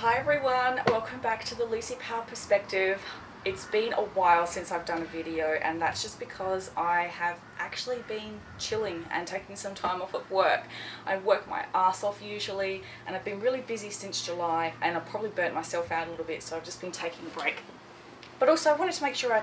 Hi everyone, welcome back to the Luci Power Perspective. It's been a while since I've done a video and that's just because I have actually been chilling and taking some time off at work. I work my ass off usually and I've been really busy since July and I've probably burnt myself out a little bit so I've just been taking a break. But also I wanted to make sure I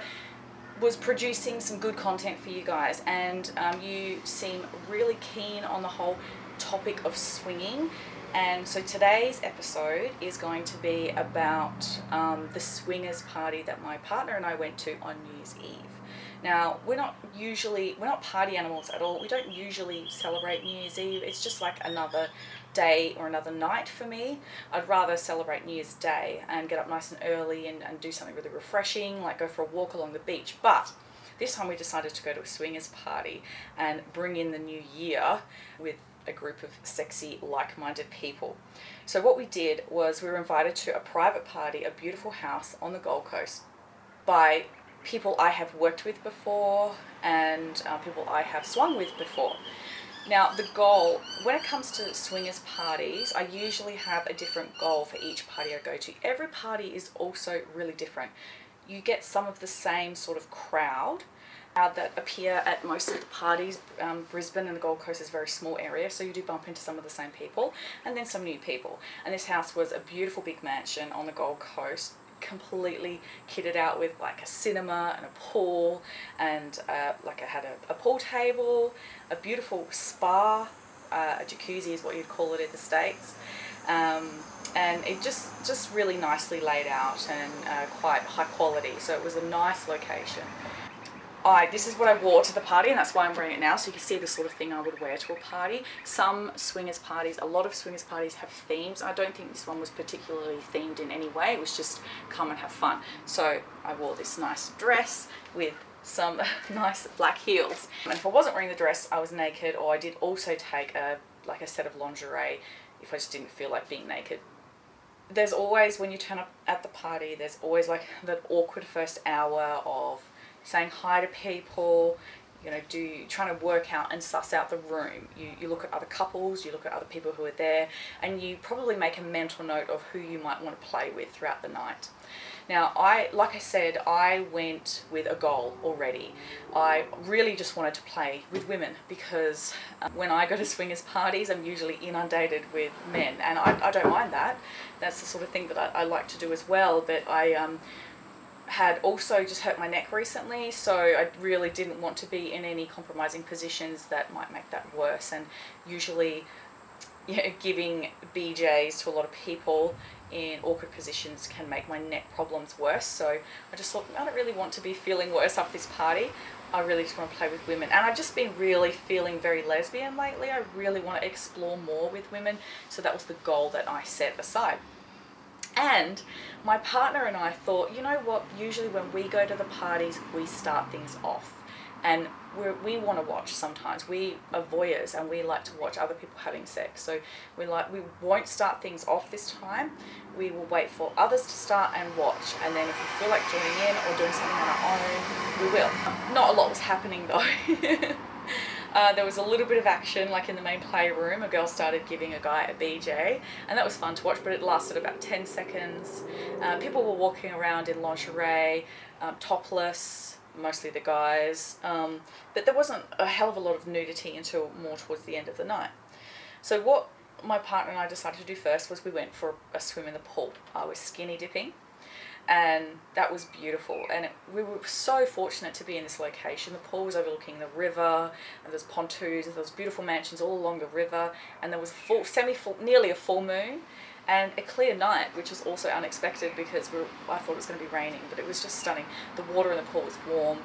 was producing some good content for you guys and um, you seem really keen on the whole topic of swinging and so today's episode is going to be about um, the swingers party that my partner and I went to on New Year's Eve. Now, we're not usually, we're not party animals at all. We don't usually celebrate New Year's Eve. It's just like another day or another night for me. I'd rather celebrate New Year's Day and get up nice and early and, and do something really refreshing, like go for a walk along the beach. But this time we decided to go to a swingers party and bring in the new year with a group of sexy, like-minded people. So what we did was we were invited to a private party, a beautiful house on the Gold Coast by people I have worked with before and uh, people I have swung with before. Now the goal, when it comes to swingers parties, I usually have a different goal for each party I go to. Every party is also really different. You get some of the same sort of crowd, that appear at most of the parties. Um, Brisbane and the Gold Coast is a very small area, so you do bump into some of the same people and then some new people. And this house was a beautiful big mansion on the Gold Coast, completely kitted out with like a cinema and a pool and uh, like I had a, a, pool table, a beautiful spa, uh, a jacuzzi is what you'd call it in the States. Um, and it just just really nicely laid out and uh, quite high quality so it was a nice location I, this is what I wore to the party and that's why I'm wearing it now so you can see the sort of thing I would wear to a party. Some swingers parties, a lot of swingers parties have themes. I don't think this one was particularly themed in any way. It was just come and have fun. So I wore this nice dress with some nice black heels. And if I wasn't wearing the dress, I was naked or I did also take a like a set of lingerie if I just didn't feel like being naked there's always when you turn up at the party there's always like the awkward first hour of saying hi to people, you know, do trying to work out and suss out the room. You, you look at other couples, you look at other people who are there, and you probably make a mental note of who you might want to play with throughout the night. Now, I, like I said, I went with a goal already. I really just wanted to play with women because um, when I go to swingers parties, I'm usually inundated with men, and I, I don't mind that. That's the sort of thing that I, I like to do as well, but I, um, had also just hurt my neck recently so I really didn't want to be in any compromising positions that might make that worse. And usually you know, giving BJs to a lot of people in awkward positions can make my neck problems worse. So I just thought I don't really want to be feeling worse after this party. I really just want to play with women. And I've just been really feeling very lesbian lately. I really want to explore more with women. So that was the goal that I set aside and my partner and I thought, you know what, usually when we go to the parties, we start things off. And we we want to watch sometimes. We are voyeurs and we like to watch other people having sex. So we like we won't start things off this time. We will wait for others to start and watch. And then if we feel like joining in or doing something on our own, we will. Not a lot was happening though. Uh, there was a little bit of action, like in the main playroom, a girl started giving a guy a BJ, and that was fun to watch, but it lasted about 10 seconds. Uh, people were walking around in lingerie, um, topless, mostly the guys, um, but there wasn't a hell of a lot of nudity until more towards the end of the night. So what my partner and I decided to do first was we went for a swim in the pool. I was skinny dipping and that was beautiful. And it, we were so fortunate to be in this location. The pool was overlooking the river and there's pontoons and there was beautiful mansions all along the river and there was a full semi full nearly a full moon and a clear night which was also unexpected because we were, I thought it was going to be raining but it was just stunning. The water in the pool was warm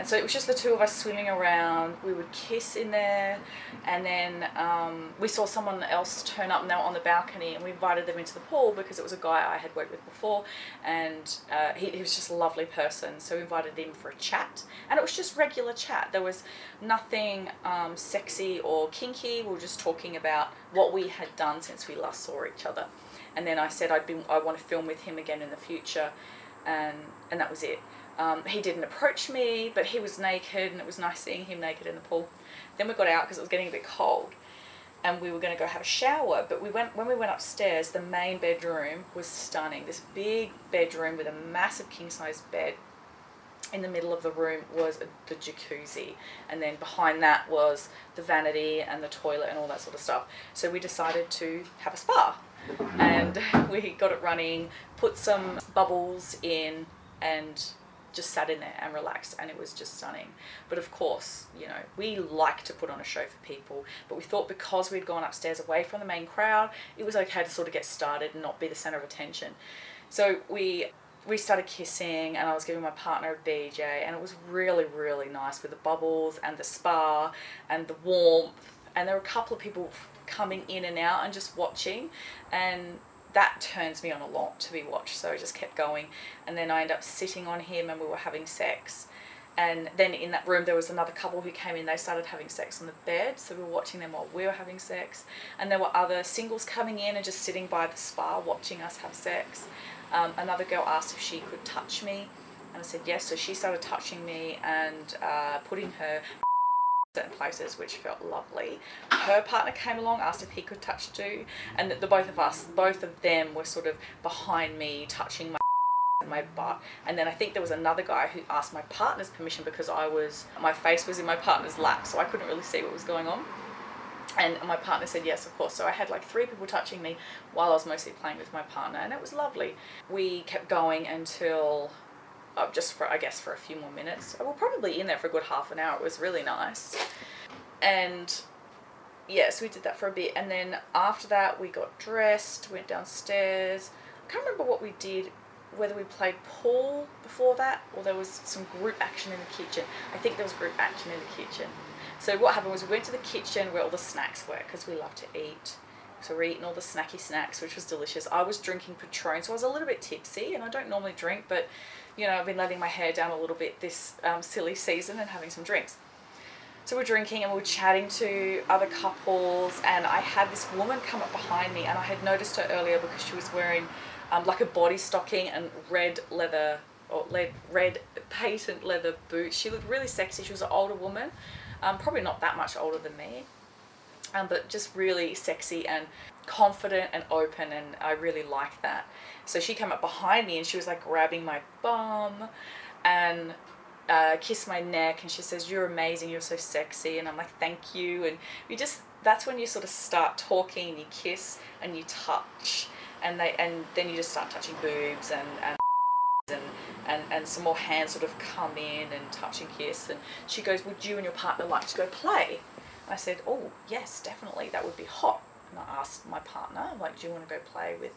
and so it was just the two of us swimming around. We would kiss in there. And then um, we saw someone else turn up and they were on the balcony and we invited them into the pool because it was a guy I had worked with before. And uh, he, he was just a lovely person. So we invited him for a chat. And it was just regular chat. There was nothing um, sexy or kinky. We were just talking about what we had done since we last saw each other. And then I said I'd been, I want to film with him again in the future. And, and that was it. Um, he didn't approach me, but he was naked and it was nice seeing him naked in the pool. Then we got out because it was getting a bit cold. and we were going to go have a shower but we went when we went upstairs the main bedroom was stunning this big bedroom with a massive king size bed in the middle of the room was the jacuzzi and then behind that was the vanity and the toilet and all that sort of stuff so we decided to have a spa and we got it running put some bubbles in and just sat in there and relaxed and it was just stunning. But of course you know we like to put on a show for people but we thought because we'd gone upstairs away from the main crowd it was okay to sort of get started and not be the center of attention. So we we started kissing and I was giving my partner a BJ and it was really really nice with the bubbles and the spa and the warmth. And there were a couple of people coming in and out and just watching and that turns me on a lot to be watched so I just kept going. And then I ended up sitting on him and we were having sex. And then in that room there was another couple who came in they started having sex on the bed so we were watching them while we were having sex. And there were other singles coming in and just sitting by the spa watching us have sex. Um, another girl asked if she could touch me and I said yes so she started touching me and uh, putting her certain places which felt lovely. Her partner came along, asked if he could touch too, and the, both of us, both of them were sort of behind me, touching my my butt. And then I think there was another guy who asked my partner's permission because I was my face was in my partner's lap so I couldn't really see what was going on. And my partner said yes of course. So I had like three people touching me while I was mostly playing with my partner and it was lovely. We kept going until uh, just for I guess for a few more minutes. We were probably in there for a good half an hour. It was really nice. And yeah, so we did that for a bit. And then after that, we got dressed, went downstairs. I can't remember what we did, whether we played pool before that or there was some group action in the kitchen. I think there was group action in the kitchen. So what happened was we went to the kitchen where all the snacks were because we love to eat. So we're eating all the snacky snacks, which was delicious. I was drinking Patron, so I was a little bit tipsy, and I don't normally drink, but you know, I've been letting my hair down a little bit this um, silly season and having some drinks. So we're drinking and we are chatting to other couples, and I had this woman come up behind me, and I had noticed her earlier because she was wearing um, like a body stocking and red leather or red, red patent leather boots. She looked really sexy. She was an older woman, um, probably not that much older than me um, but just really sexy and confident and open and I really like that. So she came up behind me and she was like grabbing my bum and uh, kissed my neck and she says, you're amazing, you're so sexy. And I'm like, thank you. And we just, that's when you sort of start talking and you kiss and you touch and they, and then you just start touching boobs and, and and, and, and some more hands sort of come in and touch and kiss and she goes would you and your partner like to go play I said, oh, yes, definitely, that would be hot. And I asked my partner, like, do you want to go play with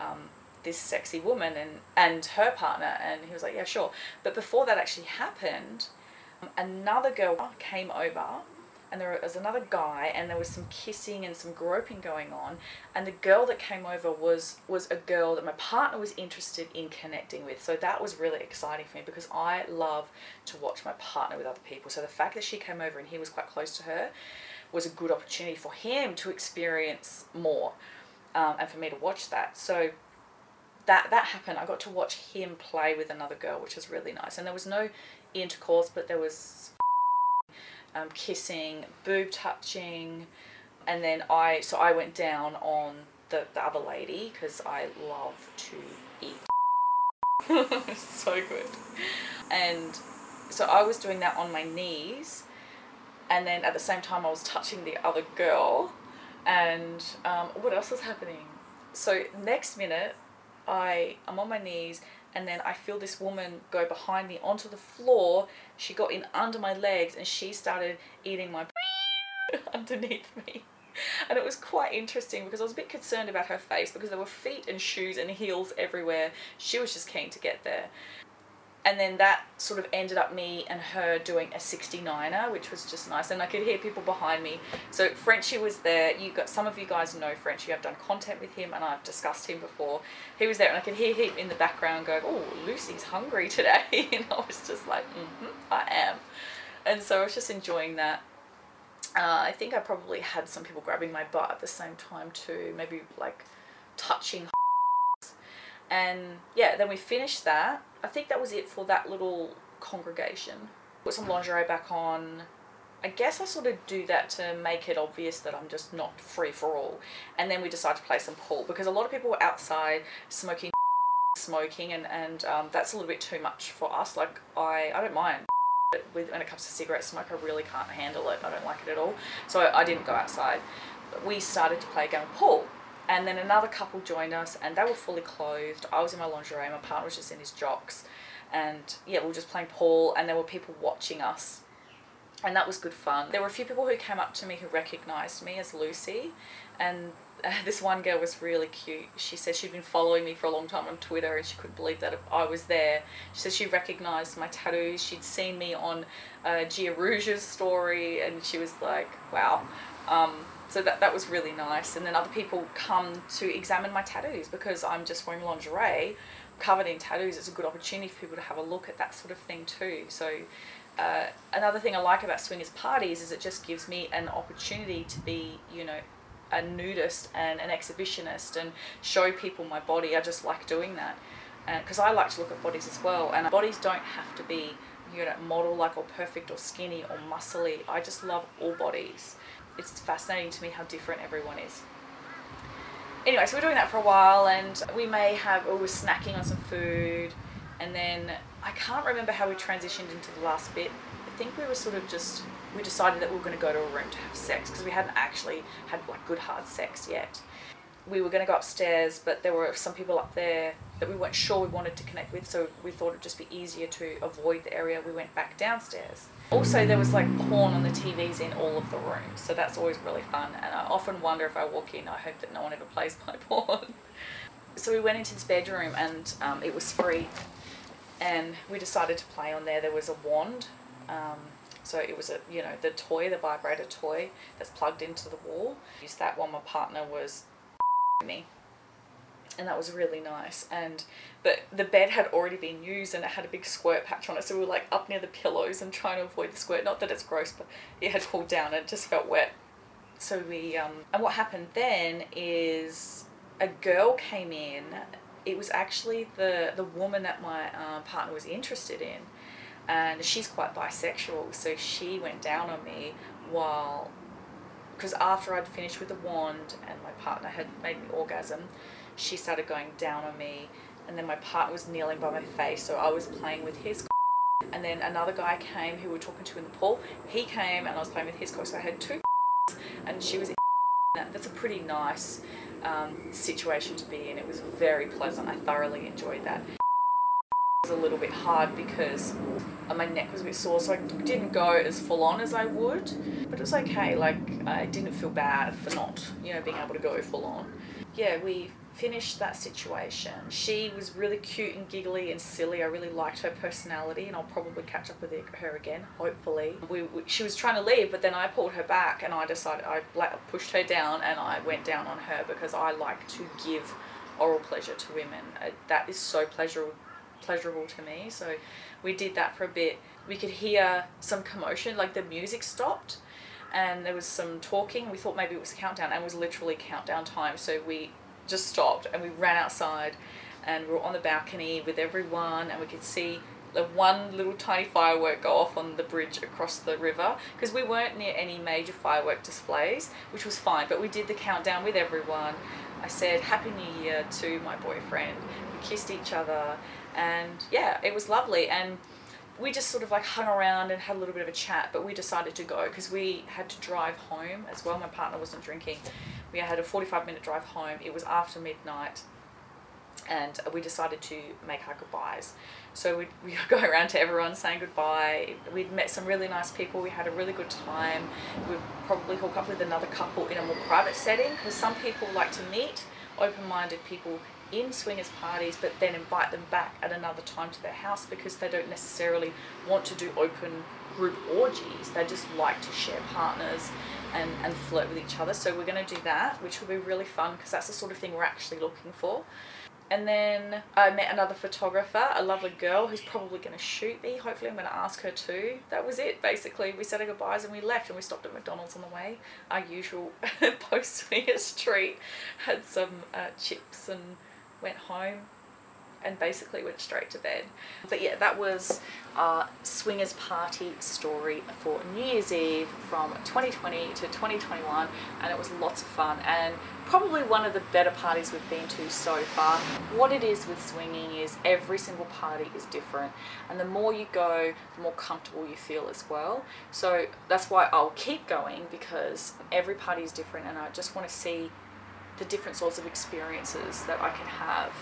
um, this sexy woman and, and her partner? And he was like, yeah, sure. But before that actually happened, um, another girl came over and there was another guy and there was some kissing and some groping going on and the girl that came over was was a girl that my partner was interested in connecting with so that was really exciting for me because I love to watch my partner with other people so the fact that she came over and he was quite close to her was a good opportunity for him to experience more um, and for me to watch that so that that happened I got to watch him play with another girl which was really nice and there was no intercourse but there was um, kissing, boob touching, and then I, so I went down on the, the other lady because I love to eat. so good. And so I was doing that on my knees and then at the same time I was touching the other girl and um, what else was happening? So next minute I, I'm on my knees and then I feel this woman go behind me onto the floor. She got in under my legs and she started eating my underneath me. And it was quite interesting because I was a bit concerned about her face because there were feet and shoes and heels everywhere. She was just keen to get there and then that sort of ended up me and her doing a 69er which was just nice. And I could hear people behind me. So frenchy was there. You got some of you guys know frenchy I've done content with him and I've discussed him before. He was there and I could hear him in the background going oh Luci's hungry today. And I was just like mm-hmm I am. And so I was just enjoying that. Uh, I think I probably had some people grabbing my butt at the same time too maybe like touching and yeah then we finished that I think that was it for that little congregation put some lingerie back on I guess I sort of do that to make it obvious that I'm just not free for all. And then we decide to play some pool because a lot of people were outside smoking smoking and, and um, that's a little bit too much for us. Like I, I don't mind but with, when it comes to cigarette smoke, I really can't handle it. I don't like it at all. So I, I didn't go outside. But we started to play a game of pool. And then another couple joined us and they were fully clothed. I was in my lingerie, my partner was just in his jocks. And yeah, we were just playing pool and there were people watching us. And that was good fun. There were a few people who came up to me who recognized me as Luci. And uh, this one girl was really cute. She said she'd been following me for a long time on Twitter and she couldn't believe that I was there. She said she recognized my tattoos. She'd seen me on uh, Gia Rouge's story and she was like, wow. Um, so that, that was really nice. And then other people come to examine my tattoos because I'm just wearing lingerie covered in tattoos. It's a good opportunity for people to have a look at that sort of thing too. So uh, another thing I like about swingers parties is it just gives me an opportunity to be, you know, a nudist and an exhibitionist and show people my body. I just like doing that because I like to look at bodies as well. And bodies don't have to be you know model like or perfect or skinny or muscly. I just love all bodies. It's fascinating to me how different everyone is. Anyway, so we're doing that for a while and we may have, or we're snacking on some food and then I can't remember how we transitioned into the last bit. I think we were sort of just we decided that we were going to go to a room to have sex because we hadn't actually had like good hard sex yet. We were going to go upstairs, but there were some people up there that we weren't sure we wanted to connect with, so we thought it'd just be easier to avoid the area. We went back downstairs. Also, there was like porn on the TVs in all of the rooms, so that's always really fun. And I often wonder if I walk in, I hope that no one ever plays my porn. so we went into this bedroom, and um, it was free, and we decided to play on there. There was a wand. Um, so it was a, you know, the toy, the vibrator toy that's plugged into the wall. Used that while my partner was me. And that was really nice. And but the bed had already been used and it had a big squirt patch on it. So we were like up near the pillows and trying to avoid the squirt. Not that it's gross, but it had cooled down and it just felt wet. So we, um, and what happened then is a girl came in. It was actually the, the woman that my uh, partner was interested in and she's quite bisexual so she went down on me while because after I'd finished with the wand and my partner had made me orgasm she started going down on me and then my partner was kneeling by my face so I was playing with his and then another guy came who we were talking to in the pool. He came and I was playing with his cock, so I had two and she was that's a pretty nice um, situation to be in. It was very pleasant. I thoroughly enjoyed that. It was a little bit hard because my neck was a bit sore, so I didn't go as full on as I would. But it was okay. Like I didn't feel bad for not, you know, being able to go full on. Yeah, we finished that situation. She was really cute and giggly and silly. I really liked her personality, and I'll probably catch up with her again, hopefully. We, we, she was trying to leave, but then I pulled her back, and I decided I pushed her down, and I went down on her because I like to give oral pleasure to women. Uh, that is so pleasurable pleasurable to me. So we did that for a bit. We could hear some commotion, like the music stopped and there was some talking. We thought maybe it was a countdown and it was literally countdown time. So we just stopped and we ran outside and we were on the balcony with everyone and we could see the one little tiny firework go off on the bridge across the river because we weren't near any major firework displays, which was fine. But we did the countdown with everyone. I said Happy New Year to my boyfriend. We kissed each other and yeah, it was lovely. And we just sort of like hung around and had a little bit of a chat, but we decided to go because we had to drive home as well. My partner wasn't drinking. We had a 45 minute drive home. It was after midnight and we decided to make our goodbyes. So we go around to everyone saying goodbye. We'd met some really nice people. We had a really good time. We'd probably hook up with another couple in a more private setting because some people like to meet open-minded people in swingers parties but then invite them back at another time to their house because they don't necessarily want to do open group orgies they just like to share partners and, and flirt with each other so we're going to do that which will be really fun because that's the sort of thing we're actually looking for and then I met another photographer, a lovely girl who's probably going to shoot me. Hopefully I'm going to ask her too. That was it basically. We said our goodbyes and we left and we stopped at McDonald's on the way. Our usual post-swingers treat. Had some uh, chips and went home. and basically went straight to bed. But yeah, that was our swingers party story for New Year's Eve from 2020 to 2021 and it was lots of fun and probably one of the better parties we've been to so far. What it is with swinging is every single party is different and the more you go, the more comfortable you feel as well. So that's why I'll keep going because every party is different and I just want to see the different sorts of experiences that I can have.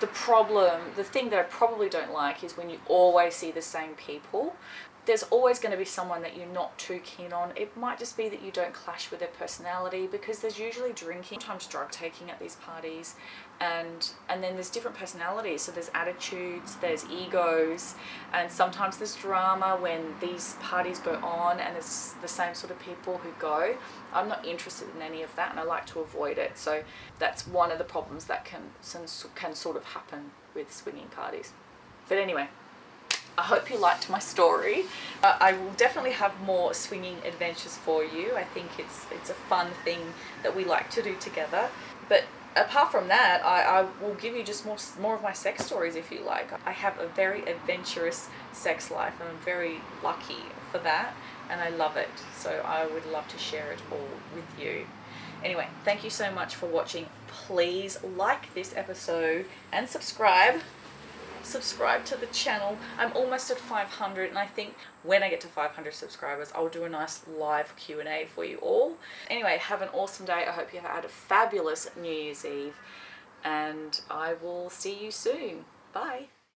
The problem, the thing that I probably don't like is when you always see the same people there's always going to be someone that you're not too keen on. It might just be that you don't clash with their personality because there's usually drinking, sometimes drug taking at these parties and and then there's different personalities. So there's attitudes, there's egos and sometimes there's drama when these parties go on and it's the same sort of people who go. I'm not interested in any of that and I like to avoid it. So that's one of the problems that can, can sort of happen with swinging parties. But anyway, I hope you liked my story. Uh, I will definitely have more swinging adventures for you. I think it's it's a fun thing that we like to do together. But apart from that, I, I will give you just more more of my sex stories if you like. I have a very adventurous sex life and I'm very lucky for that and I love it. So I would love to share it all with you. Anyway, thank you so much for watching. Please like this episode and subscribe subscribe to the channel. I'm almost at 500 and I think when I get to 500 subscribers I'll do a nice live Q&A for you all. Anyway, have an awesome day. I hope you had a fabulous New Year's Eve and I will see you soon. Bye.